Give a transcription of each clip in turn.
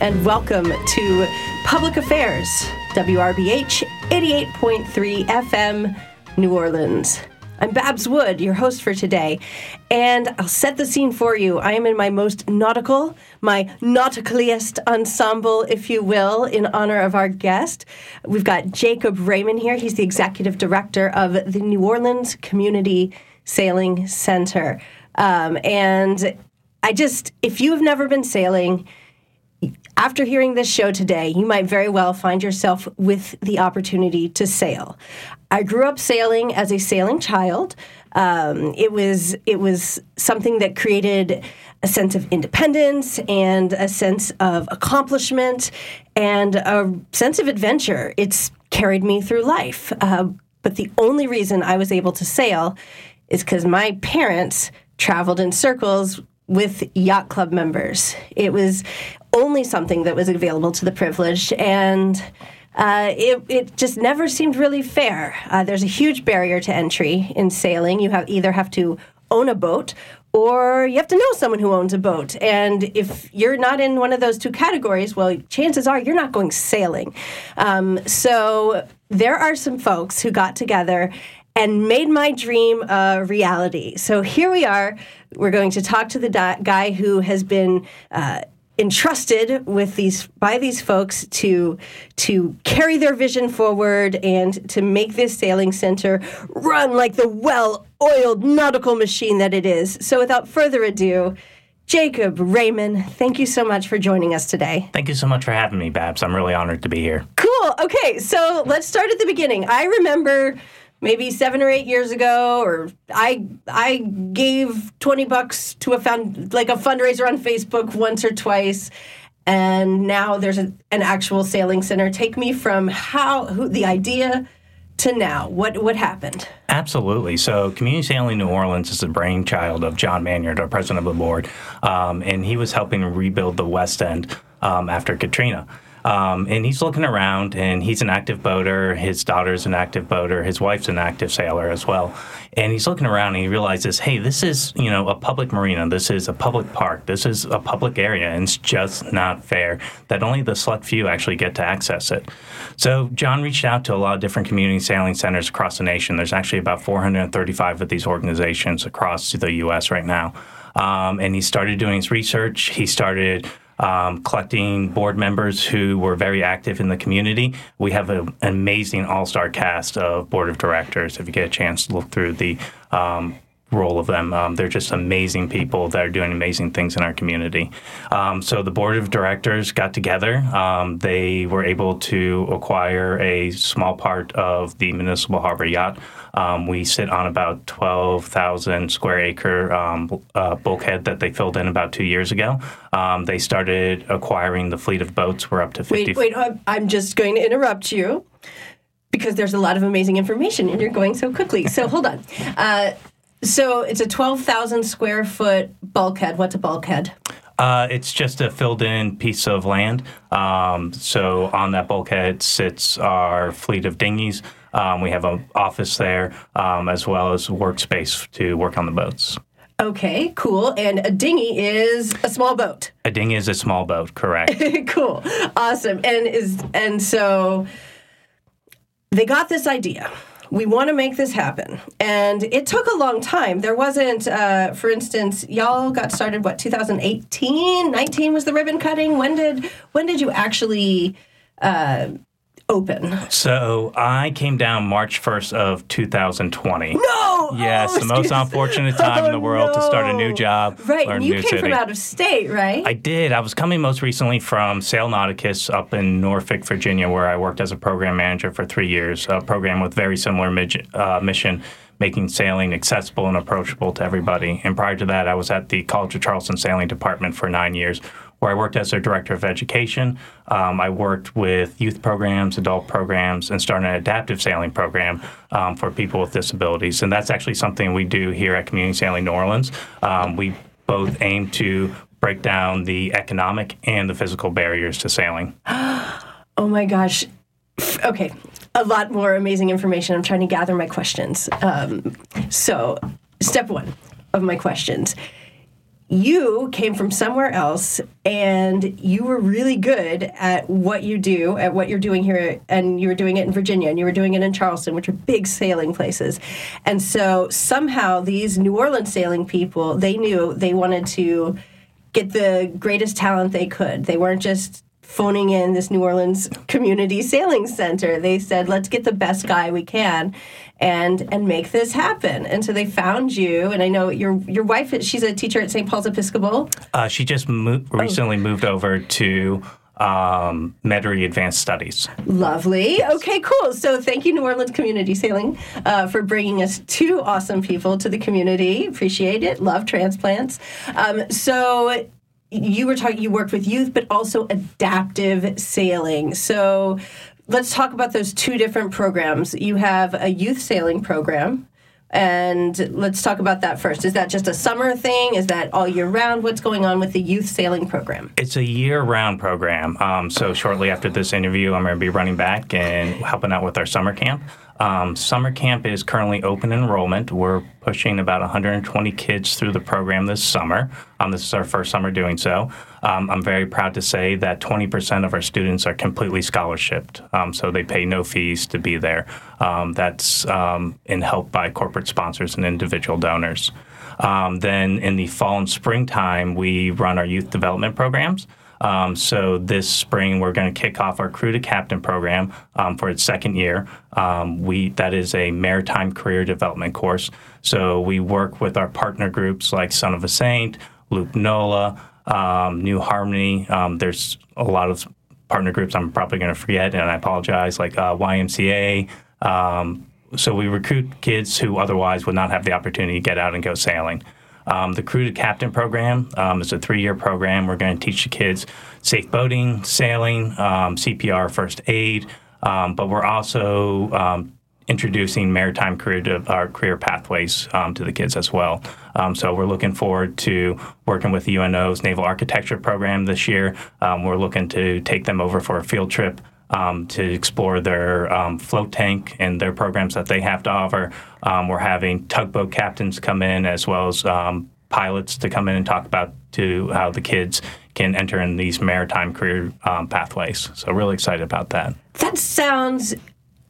And welcome to Public Affairs, WRBH 88.3 FM, New Orleans. I'm Babs Wood, your host for today, and I'll set the scene for you. I am in my most nautical, my nauticaliest ensemble, if you will, in honor of our guest. We've got Jacob Raymond here. He's the executive director of the New Orleans Community Sailing Center. Um, and I just, if you have never been sailing, after hearing this show today, you might very well find yourself with the opportunity to sail. I grew up sailing as a sailing child. Um, it was it was something that created a sense of independence and a sense of accomplishment and a sense of adventure. It's carried me through life. Uh, but the only reason I was able to sail is because my parents traveled in circles with yacht club members. It was only something that was available to the privileged, and uh, it, it just never seemed really fair. Uh, there's a huge barrier to entry in sailing. You have either have to own a boat or you have to know someone who owns a boat. And if you're not in one of those two categories, well, chances are you're not going sailing. Um, so there are some folks who got together and made my dream a reality. So here we are. We're going to talk to the guy who has been. Uh, entrusted with these by these folks to to carry their vision forward and to make this sailing center run like the well-oiled nautical machine that it is. So without further ado, Jacob Raymond, thank you so much for joining us today. Thank you so much for having me, Babs. I'm really honored to be here. Cool. Okay, so let's start at the beginning. I remember maybe seven or eight years ago, or I I gave twenty bucks to a found like a fundraiser on Facebook once or twice, and now there's a, an actual sailing center. Take me from how who, the idea to now. What what happened? Absolutely. So, Community Sailing New Orleans is the brainchild of John Manyard, our president of the board, um, and he was helping rebuild the West End um, after Katrina. Um, and he's looking around, and he's an active boater. His daughter's an active boater. His wife's an active sailor as well. And he's looking around, and he realizes, hey, this is you know a public marina. This is a public park. This is a public area, and it's just not fair that only the select few actually get to access it. So John reached out to a lot of different community sailing centers across the nation. There's actually about 435 of these organizations across the U.S. right now. Um, and he started doing his research. He started um, collecting board members who were very active in the community. We have a, an amazing all star cast of board of directors. If you get a chance to look through the um, role of them. Um, they're just amazing people that are doing amazing things in our community. Um, so the board of directors got together. Um, they were able to acquire a small part of the Municipal Harbor Yacht. Um, we sit on about 12,000 square acre um, uh, bulkhead that they filled in about two years ago. Um, they started acquiring the fleet of boats. We're up to 50. Wait, wait, I'm just going to interrupt you because there's a lot of amazing information and you're going so quickly. So hold on. Uh, so it's a 12,000 square foot bulkhead. What's a bulkhead? Uh, it's just a filled in piece of land. Um, so on that bulkhead sits our fleet of dinghies. Um, we have an office there um, as well as workspace to work on the boats. Okay, cool. And a dinghy is a small boat. A dinghy is a small boat, correct? cool, awesome. And is and so they got this idea we want to make this happen. And it took a long time. There wasn't, uh, for instance, y'all got started, what, 2018? 19 was the ribbon cutting? When did, when did you actually uh, open? So I came down March 1st of 2020. No! Yes, oh, the most unfortunate time oh, in the world no. to start a new job. Right, and you came city. from out of state, right? I did. I was coming most recently from Sail Nauticus up in Norfolk, Virginia, where I worked as a program manager for three years. A program with very similar uh, mission, making sailing accessible and approachable to everybody. And prior to that, I was at the College of Charleston Sailing Department for nine years, where I worked as their director of education. Um, I worked with youth programs, adult programs, and started an adaptive sailing program um, for people with disabilities. And that's actually something we do here at Community Sailing New Orleans. Um, we both aim to break down the economic and the physical barriers to sailing. oh my gosh. Okay, a lot more amazing information. I'm trying to gather my questions. Um, so, step one of my questions you came from somewhere else and you were really good at what you do, at what you're doing here, and you were doing it in Virginia and you were doing it in Charleston, which are big sailing places. And so somehow these New Orleans sailing people, they knew they wanted to get the greatest talent they could. They weren't just phoning in this New Orleans Community Sailing Center. They said, let's get the best guy we can and and make this happen. And so they found you. And I know your your wife, she's a teacher at St. Paul's Episcopal. Uh, she just mo- recently oh. moved over to um, Metairie Advanced Studies. Lovely. Okay, cool. So thank you, New Orleans Community Sailing, uh, for bringing us two awesome people to the community. Appreciate it. Love transplants. Um, so you were talking you worked with youth but also adaptive sailing so let's talk about those two different programs you have a youth sailing program and let's talk about that first. Is that just a summer thing? Is that all year round? What's going on with the youth sailing program? It's a year round program. Um, so, shortly after this interview, I'm going to be running back and helping out with our summer camp. Um, summer camp is currently open enrollment. We're pushing about 120 kids through the program this summer. Um, this is our first summer doing so. Um, I'm very proud to say that 20% of our students are completely scholarshiped, um, so they pay no fees to be there. Um, that's um, in help by corporate sponsors and individual donors. then in the fall and springtime, we run our youth development programs. Um, so this spring, we're going to kick off our crew to captain program um, for its second year. Um, we that is a maritime career development course. So we work with our partner groups like Son of a Saint, Loop NOLA, um, New Harmony. Um, there's a lot of partner groups I'm probably going to forget, and I apologize, like uh, YMCA. Um, so we recruit kids who otherwise would not have the opportunity to get out and go sailing. Um, the Crew to Captain program um, is a three year program. We're going to teach the kids safe boating, sailing, um, CPR, first aid, um, but we're also um, introducing maritime career to our career pathways um, to the kids as well. so we're looking forward to working with UNO's Naval Architecture program this year. we're looking to take them over for a field trip um, to explore their um, float tank and their programs that they have to offer. Um, we're having tugboat captains come in as well as um, pilots to come in and talk about to how the kids can enter in these maritime career um, pathways. So really excited about that. That sounds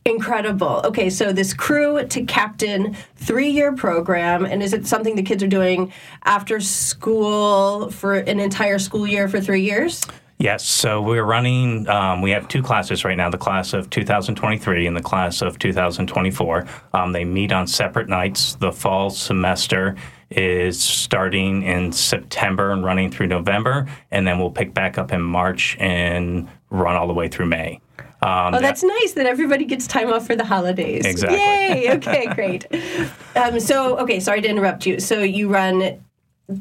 incredible. Okay, so this crew to captain three year program, and is it something the kids are doing after school for an entire school year for three years? Yes, so we're running, um, we have two classes right now the class of 2023 and the class of 2024. Um, they meet on separate nights. The fall semester is starting in September and running through November, and then we'll pick back up in March and run all the way through May. Um, oh, that's nice that everybody gets time off for the holidays. Exactly. Yay! Okay, great. Um, so, okay, sorry to interrupt you. So you run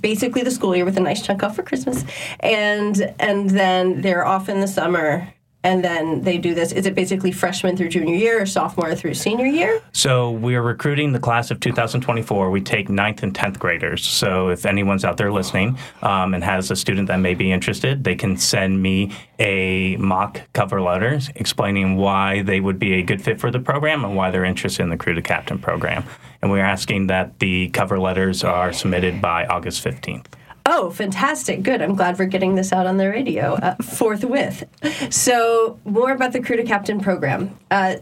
basically the school year with a nice chunk off for Christmas, and and then they're off in the summer and then they do this. Is it basically freshman through junior year or sophomore through senior year? So we're recruiting the class of 2024. We take ninth and 10th graders. So if anyone's out there listening um, and has a student that may be interested, they can send me a mock cover letter explaining why they would be a good fit for the program and why they're interested in the Crew to Captain program. And we're asking that the cover letters are submitted by August 15th. Oh, fantastic. Good. I'm glad we're getting this out on the radio uh, forthwith. So, more about the Crew to Captain program. Uh,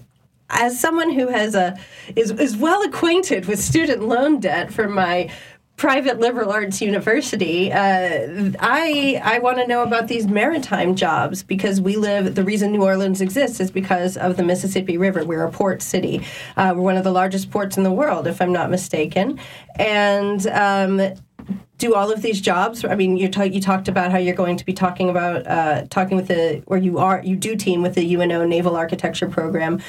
as someone who has a is, is well acquainted with student loan debt from my private liberal arts university, uh, I I want to know about these maritime jobs because we live. The reason New Orleans exists is because of the Mississippi River. We're a port city. Uh, we're one of the largest ports in the world, if I'm not mistaken, and. Um, do all of these jobs? I mean, you, you talked about how you're going to be talking about uh, talking with the, or you are, you do team with the UNO Naval Architecture Program.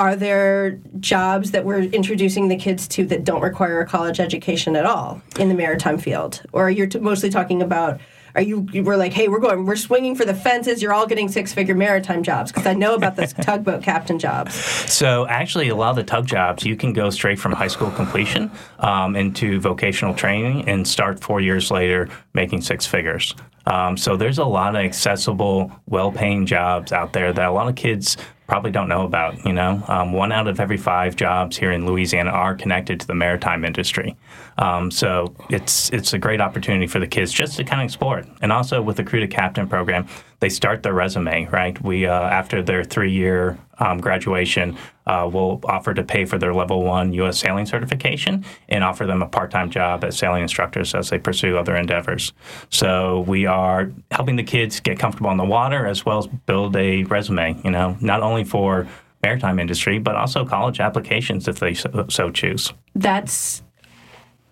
Are there jobs that we're introducing the kids to that don't require a college education at all in the maritime field, or are you t- mostly talking about are you, you were like, hey, we're going, we're swinging for the fences. You're all getting six figure maritime jobs because I know about those tugboat captain jobs. So actually, a lot of the tug jobs you can go straight from high school completion um, into vocational training and start four years later making six figures. Um, so there's a lot of accessible, well-paying jobs out there that a lot of kids probably don't know about. You know, um, one out of every five jobs here in Louisiana are connected to the maritime industry. Um, so it's it's a great opportunity for the kids just to kind of explore it. And also with the crew to captain program, they start their resume right. We uh, after their three year um, graduation, uh, we'll offer to pay for their level one U.S. sailing certification and offer them a part time job as sailing instructors as they pursue other endeavors. So we are helping the kids get comfortable on the water as well as build a resume. You know, not only for maritime industry, but also college applications if they so, so choose. That's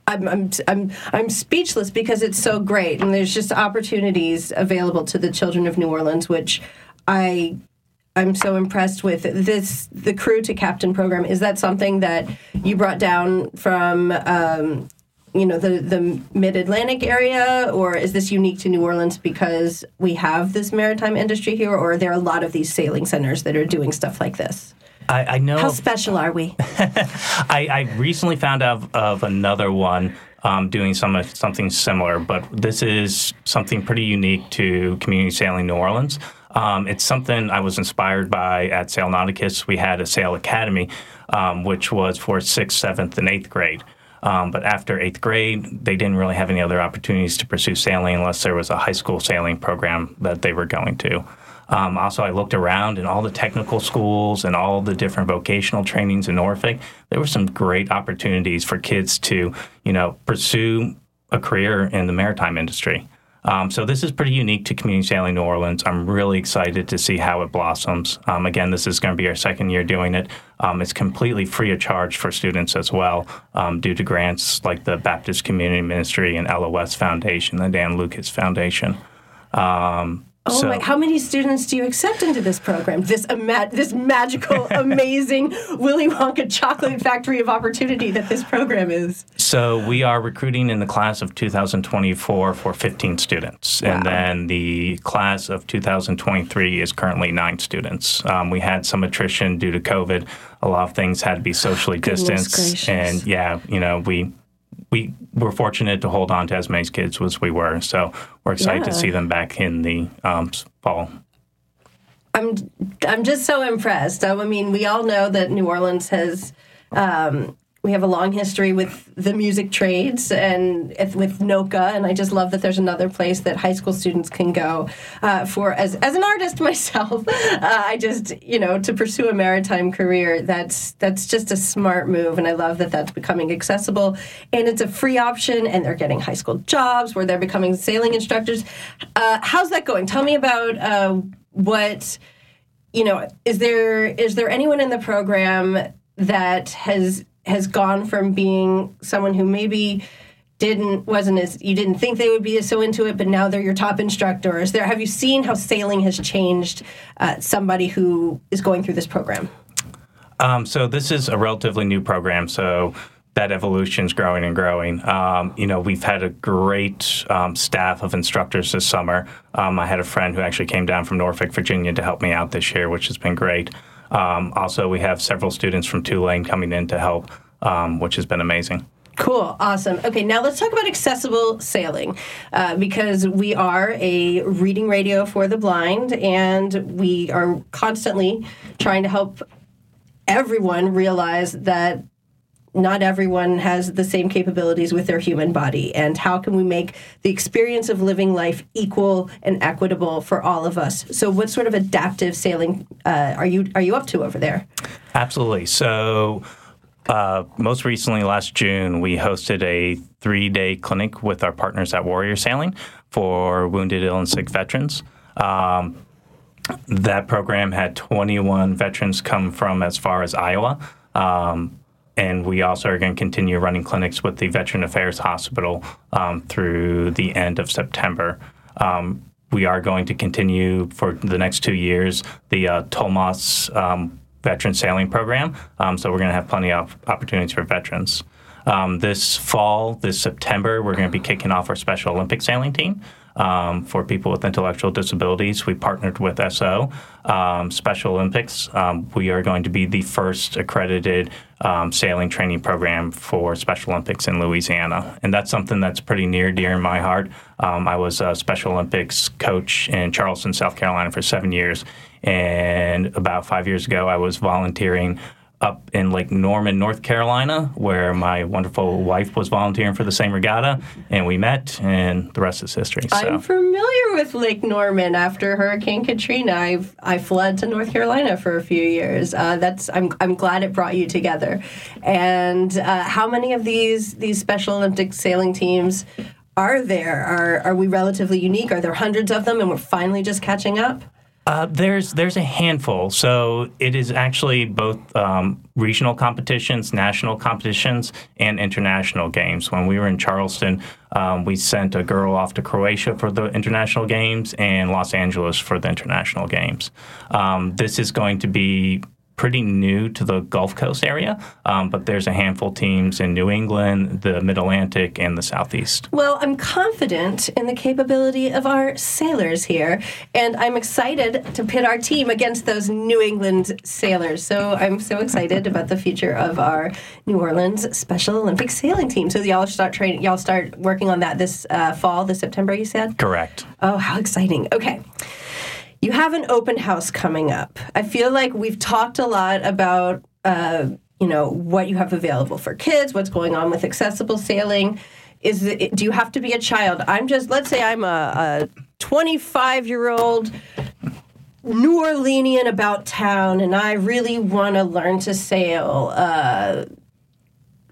I'm, I'm, I'm, I'm speechless because it's so great and there's just opportunities available to the children of New Orleans, which I I'm so impressed with this the crew to captain program. Is that something that you brought down from um, you know the the mid Atlantic area, or is this unique to New Orleans because we have this maritime industry here, or are there a lot of these sailing centers that are doing stuff like this? I, I know. How special are we? I, I, recently found out of another one um, doing some something similar, but this is something pretty unique to Community Sailing New Orleans. Um, it's something I was inspired by at Sail Nauticus. We had a Sail Academy, um, which was for sixth, seventh, and eighth grade. Um, but after eighth grade, they didn't really have any other opportunities to pursue sailing unless there was a high school sailing program that they were going to. Um, also, I looked around in all the technical schools and all the different vocational trainings in Norfolk. There were some great opportunities for kids to, you know, pursue a career in the maritime industry. Um, so this is pretty unique to Community Sailing New Orleans. I'm really excited to see how it blossoms. Um, again, this is going to be our second year doing it. Um, it's completely free of charge for students as well, um, due to grants like the Baptist Community Ministry and LOS Foundation, the Dan Lucas Foundation. Um, Oh so, my! How many students do you accept into this program? This ima- this magical, amazing Willy Wonka chocolate factory of opportunity that this program is. So we are recruiting in the class of 2024 for 15 students, wow. and then the class of 2023 is currently nine students. Um, we had some attrition due to COVID. A lot of things had to be socially distanced, and yeah, you know we we were fortunate to hold on to as many kids as we were. So we're excited yeah. to see them back in the um, fall. I'm I'm just so impressed. I mean, we all know that New Orleans has um, we have a long history with the music trades and with NOCCA, and I just love that there's another place that high school students can go uh, for. As as an artist myself, uh, I just you know to pursue a maritime career. That's that's just a smart move, and I love that that's becoming accessible, and it's a free option, and they're getting high school jobs where they're becoming sailing instructors. Uh, how's that going? Tell me about uh, what you know. Is there is there anyone in the program that has has gone from being someone who maybe didn't wasn't as you didn't think they would be so into it, but now they're your top instructors. There have you seen how sailing has changed uh, somebody who is going through this program? Um, so this is a relatively new program, so that evolution is growing and growing. Um, you know, we've had a great um, staff of instructors this summer. Um, I had a friend who actually came down from Norfolk, Virginia, to help me out this year, which has been great. Um, also, we have several students from Tulane coming in to help, um, which has been amazing. Cool, awesome. Okay, now let's talk about accessible sailing uh, because we are a reading radio for the blind and we are constantly trying to help everyone realize that not everyone has the same capabilities with their human body. And how can we make the experience of living life equal and equitable for all of us? So what sort of adaptive sailing uh, are you are you up to over there? Absolutely. So uh, most recently last june we hosted a three-day clinic with our partners at warrior sailing for wounded ill and sick veterans. Um, that program had 21 veterans come from as far as iowa. Um, and we also are going to continue running clinics with the Veteran Affairs Hospital um, through the end of September. Um, we are going to continue for the next two years the uh, Tolmas um, Veteran Sailing Program. Um, so we're going to have plenty of opportunities for veterans. Um, this fall, this September, we're going to be kicking off our Special Olympic sailing team. Um, for people with intellectual disabilities. We partnered with SO um, Special Olympics. Um, we are going to be the first accredited um, sailing training program for Special Olympics in Louisiana, and that's something that's pretty near dear in my heart. Um, I was a Special Olympics coach in Charleston, South Carolina, for seven years, and about five years ago, I was volunteering up in Lake Norman, North Carolina, where my wonderful wife was volunteering for the same regatta, and we met, and the rest is history. So. I'm familiar with Lake Norman. After Hurricane Katrina, I I fled to North Carolina for a few years. Uh, that's I'm I'm glad it brought you together. And uh, how many of these these Special Olympic sailing teams? Are there? Are, are we relatively unique? Are there hundreds of them and we're finally just catching up? Uh, there's there's a handful. So it is actually both um, regional competitions, national competitions, and international games. When we were in Charleston, um, we sent a girl off to Croatia for the international games and Los Angeles for the international games. Um, this is going to be pretty new to the Gulf Coast area, um, but there's a handful of teams in New England, the Mid Atlantic, and the Southeast. Well, I'm confident in the capability of our sailors here, and I'm excited to pit our team against those New England sailors. So I'm so excited about the future of our New Orleans Special Olympic sailing team. So y'all start training, y'all start working on that this uh, fall, this September. You said correct. Oh, how exciting! Okay. You have an open house coming up. I feel like we've talked a lot about, uh, you know, what you have available for kids, what's going on with accessible sailing. Is it, do you have to be a child? I'm just, let's say I'm a 25 year old New Orleanian about town, and I really want to learn to sail. Uh,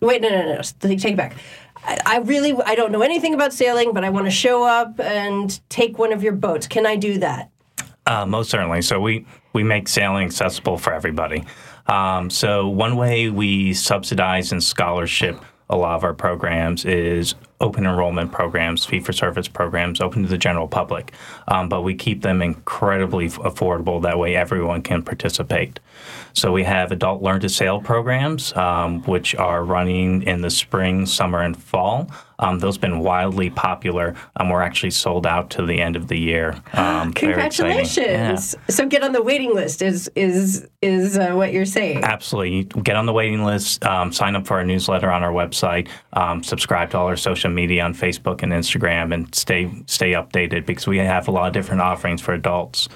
wait, no, no, no, take it back. I really I don't know anything about sailing, but I want to show up and take one of your boats. Can I do that? Uh, most certainly. So we we make sailing accessible for everybody. Um, so one way we subsidize and scholarship a lot of our programs is open enrollment programs, fee for service programs, open to the general public. Um, but we keep them incredibly affordable. That way, everyone can participate. So we have adult learn to sail programs, um, which are running in the spring, summer, and fall. Um, those have been wildly popular. Um, we're actually sold out to the end of the year. Um, Congratulations! Yeah. So get on the waiting list. Is is is uh, what you're saying? Absolutely. Get on the waiting list. Um, sign up for our newsletter on our website. Um, subscribe to all our social media on Facebook and Instagram, and stay stay updated because we have a lot of different offerings for adults.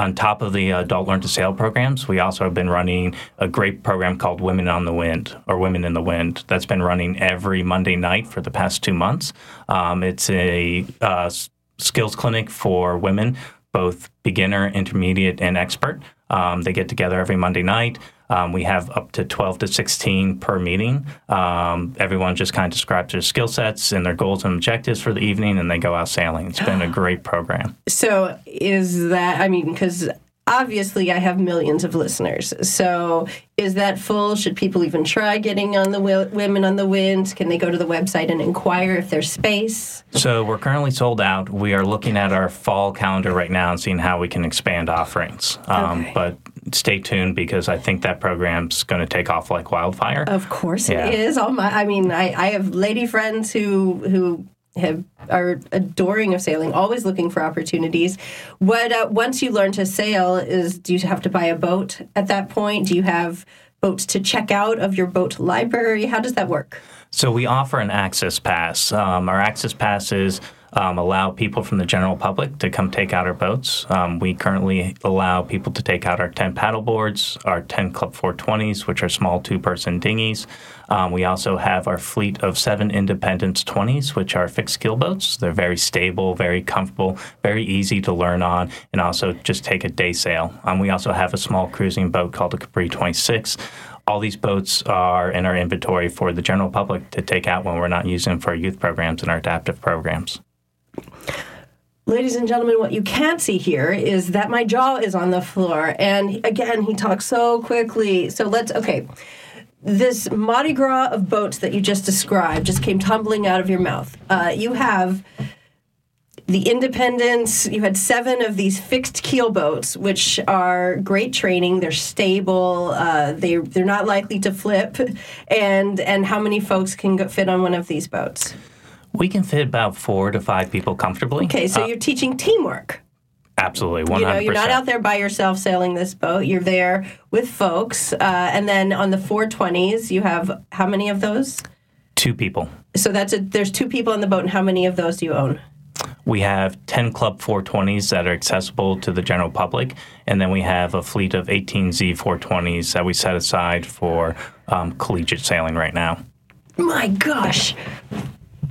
On top of the adult learn to sail programs, we also have been running a great program called Women on the Wind or Women in the Wind that's been running every Monday night for the past two months. Um, it's a uh, skills clinic for women, both beginner, intermediate, and expert. Um, they get together every Monday night. Um, we have up to 12 to 16 per meeting. Um, everyone just kind of describes their skill sets and their goals and objectives for the evening, and they go out sailing. It's been a great program. So, is that, I mean, because obviously I have millions of listeners. So is that full? Should people even try getting on the w- Women on the Wind? Can they go to the website and inquire if there's space? So we're currently sold out. We are looking at our fall calendar right now and seeing how we can expand offerings. Um, okay. But stay tuned because I think that program's going to take off like wildfire. Of course yeah. it is. All my, I mean, I, I have lady friends who who have are adoring of sailing, always looking for opportunities. What uh, once you learn to sail, is do you have to buy a boat at that point? Do you have boats to check out of your boat library? How does that work? So we offer an access pass. Um, our access pass is um, allow people from the general public to come take out our boats. Um, we currently allow people to take out our 10 paddle boards, our 10 Club 420s, which are small two person dinghies. Um, we also have our fleet of seven Independence 20s, which are fixed keel boats. They're very stable, very comfortable, very easy to learn on, and also just take a day sail. Um, we also have a small cruising boat called the Capri 26 all these boats are in our inventory for the general public to take out when we're not using them for youth programs and our adaptive programs. Ladies and gentlemen, what you can't see here is that my jaw is on the floor. And again, he talks so quickly. So let's, okay. This Mardi Gras of boats that you just described just came tumbling out of your mouth. Uh, you have the Independence. You had seven of these fixed keel boats, which are great training. They're stable. Uh, they they're not likely to flip. And and how many folks can go, fit on one of these boats? We can fit about four to five people comfortably. Okay, so you're teaching teamwork. Absolutely, one You know, you're not out there by yourself sailing this boat. You're there with folks. Uh, and then on the 420s, you have how many of those? Two people. So that's a, there's two people on the boat, and how many of those do you own? We have 10 Club 420s that are accessible to the general public, and then we have a fleet of 18 Z 420s that we set aside for um, collegiate sailing right now. My gosh.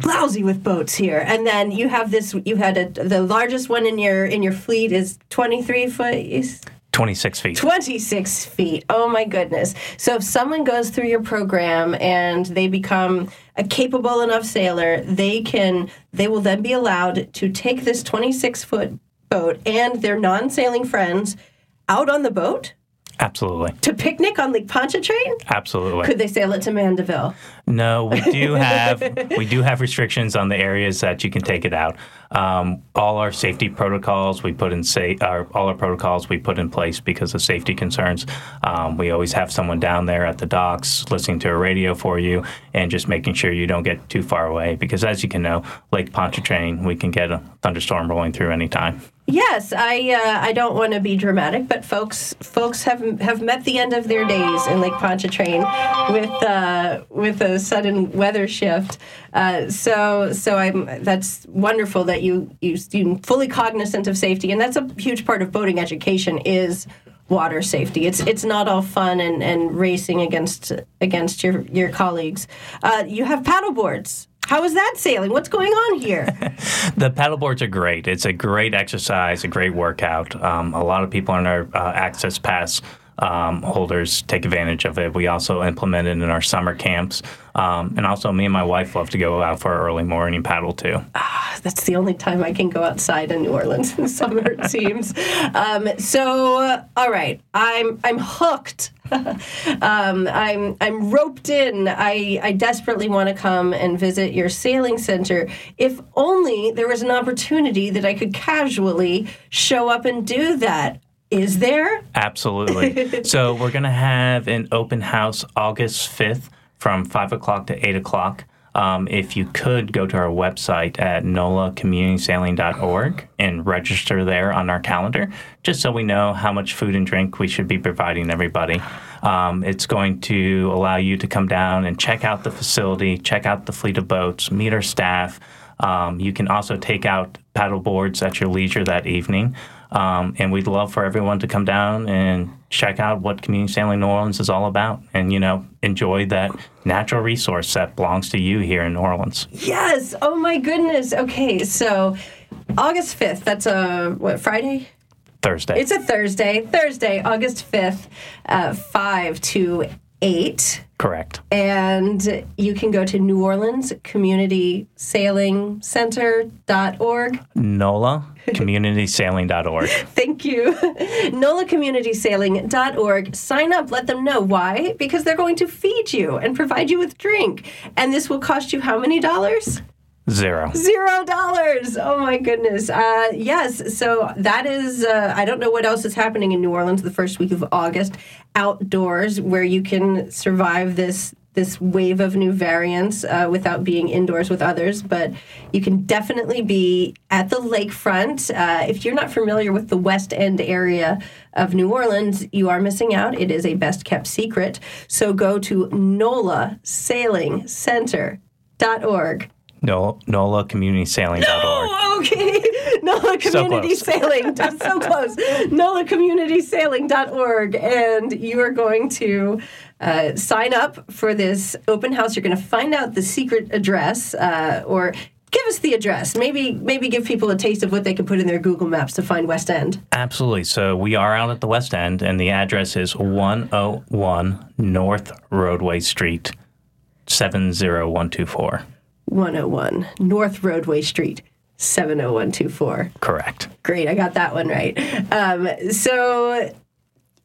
Lousy with boats here, and then you have this. You had a, the largest one in your in your fleet is twenty three foot. is 26 feet. 26 feet. Oh my goodness. So if someone goes through your program and they become a capable enough sailor, they can they will then be allowed to take this 26 foot boat and their non-sailing friends out on the boat Absolutely. to picnic on Lake Pontchartrain? Absolutely. Could they sail it to Mandeville? No, we do have we do have restrictions on the areas that you can take it out. Um, all our safety protocols we put in sa- our, all our protocols we put in place because of safety concerns. Um, we always have someone down there at the docks listening to a radio for you and just making sure you don't get too far away because as you can know, Lake Pontchartrain we can get a thunderstorm rolling through anytime. Yes, I uh, I don't want to be dramatic, but folks folks have have met the end of their days in Lake Pontchartrain with uh, with a sudden weather shift. Uh, so so I'm that's wonderful that you you you fully cognizant of safety, and that's a huge part of boating education is water safety. It's it's not all fun and, and racing against against your your colleagues. Uh, you have paddle boards. How is that sailing? What's going on here? The paddleboards are great. It's a great exercise, a great workout. Um, a lot of people on our uh, access pass um, holders take advantage of it. We also implement it in our summer camps. Um, and also, me and my wife love to go out for early morning paddle too. that's the only time I can go outside in New Orleans in the summer, it seems. Um, so, uh, all right, I'm I'm hooked. um, I'm I'm roped in. I I desperately want to come and visit your sailing center. If only there was an opportunity that I could casually show up and do that. Is there? Absolutely. so, we're going to have an open house August 5th from 5 o'clock to 8 o'clock. Um, if you could go to our website at nolacommunitysailing.org and register there on our calendar, just so we know how much food and drink we should be providing everybody. Um, it's going to allow you to come down and check out the facility, check out the fleet of boats, meet our staff. Um, you can also take out paddle boards at your leisure that evening. Um, and we'd love for everyone to come down and check out what Community Sailing New Orleans is all about and, you know, enjoy that natural resource that belongs to you here in New Orleans. Yes. Oh my goodness. Okay, so August fifth. That's a what Friday? Thursday. It's a Thursday. Thursday, August 5th, uh, 5 to 8. Correct. And you can go to New Orleans Community Sailing Center.org. NOLA, communitysailing.org. Thank you. NOLACommunitySailing.org. Sign up. Let them know why. Because they're going to feed you and provide you with drink. And this will cost you how many dollars? Zero. Zero dollars. Oh my goodness. Uh, yes. So that is. Uh, I don't know what else is happening in New Orleans the first week of August. Outdoors, where you can survive this this wave of new variants uh, without being indoors with others, but you can definitely be at the lakefront. Uh, if you're not familiar with the West End area of New Orleans, you are missing out. It is a best kept secret. So go to NOLA Sailing Center.org No, NOLAcommunitysailing.org. Oh, okay. NOLA Community close. Sailing. So close. NOLACommunitysailing.org. And you are going to uh, sign up for this open house. You're going to find out the secret address uh, or give us the address. Maybe maybe give people a taste of what they can put in their Google Maps to find West End. Absolutely. So we are out at the West End, and the address is 101 North Roadway Street, 70124. 101 North Roadway Street, 70124. Correct. Great, I got that one right. Um, so,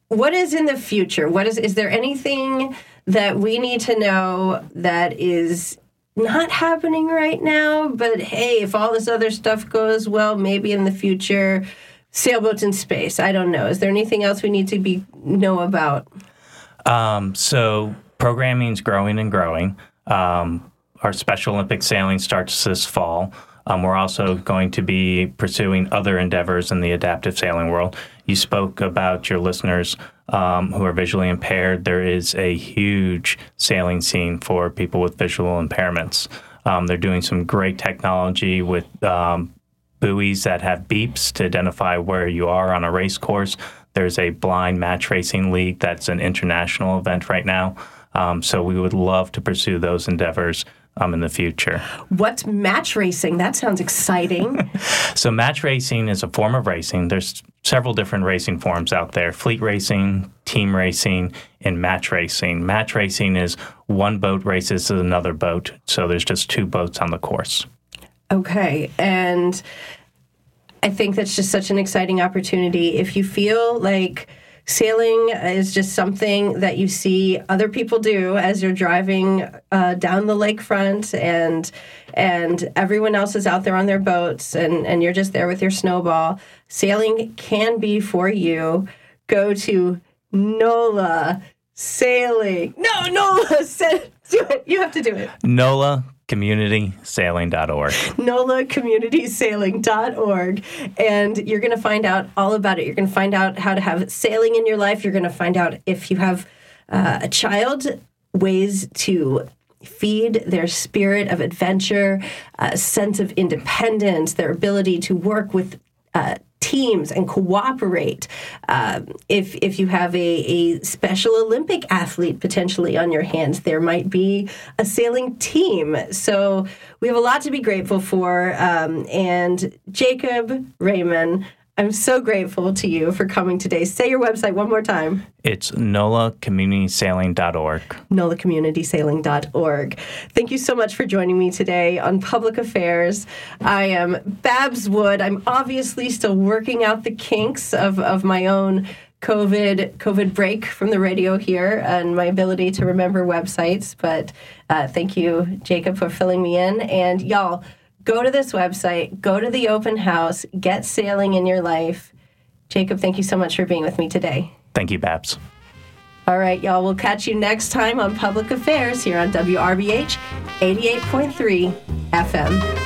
what is in the future? What is is there anything that we need to know that is not happening right now, but hey, if all this other stuff goes well, maybe in the future, sailboats in space. I don't know. Is there anything else we need to be know about? Um, so programming is growing and growing. Um, our Special Olympic sailing starts this fall. Um, we're also going to be pursuing other endeavors in the adaptive sailing world. You spoke about your listeners um, who are visually impaired. There is a huge sailing scene for people with visual impairments. Um, they're doing some great technology with um, buoys that have beeps to identify where you are on a race course. There's a blind match racing league that's an international event right now. Um, so we would love to pursue those endeavors um, in the future. What's match racing? That sounds exciting. so match racing is a form of racing. There's several different racing forms out there: fleet racing, team racing, and match racing. Match racing is one boat races with another boat, so there's just two boats on the course. Okay, and I think that's just such an exciting opportunity. If you feel like sailing is just something that you see other people do as you're driving uh, down the lakefront and and everyone else is out there on their boats and and you're just there with your snowball. Sailing can be for you. Go to nola sailing. No nola said do it. You have to do it. Nola communitysailing.org. NOLA communitysailing.org. And you're going to find out all about it. You're going to find out how to have sailing in your life. You're going to find out if you have uh, a child, ways to feed their spirit of adventure, a sense of independence, their ability to work with uh, teams and cooperate. Uh, if if you have a, a Special Olympic athlete potentially on your hands, there might be a sailing team. So we have a lot to be grateful for. Um, and Jacob Raymond, I'm so grateful to you for coming today. Say your website one more time. It's nolacommunitysailing.org. nolacommunitysailing.org. Thank you so much for joining me today on Public Affairs. I am Babs Wood. I'm obviously still working out the kinks of, of my own COVID COVID break from the radio here and my ability to remember websites. But uh, thank you, Jacob, for filling me in. And y'all, go to this website, go to the open house, get sailing in your life. Jacob, thank you so much for being with me today. Thank you, Babs. All right, y'all. We'll catch you next time on Public Affairs here on WRBH 88.3 FM.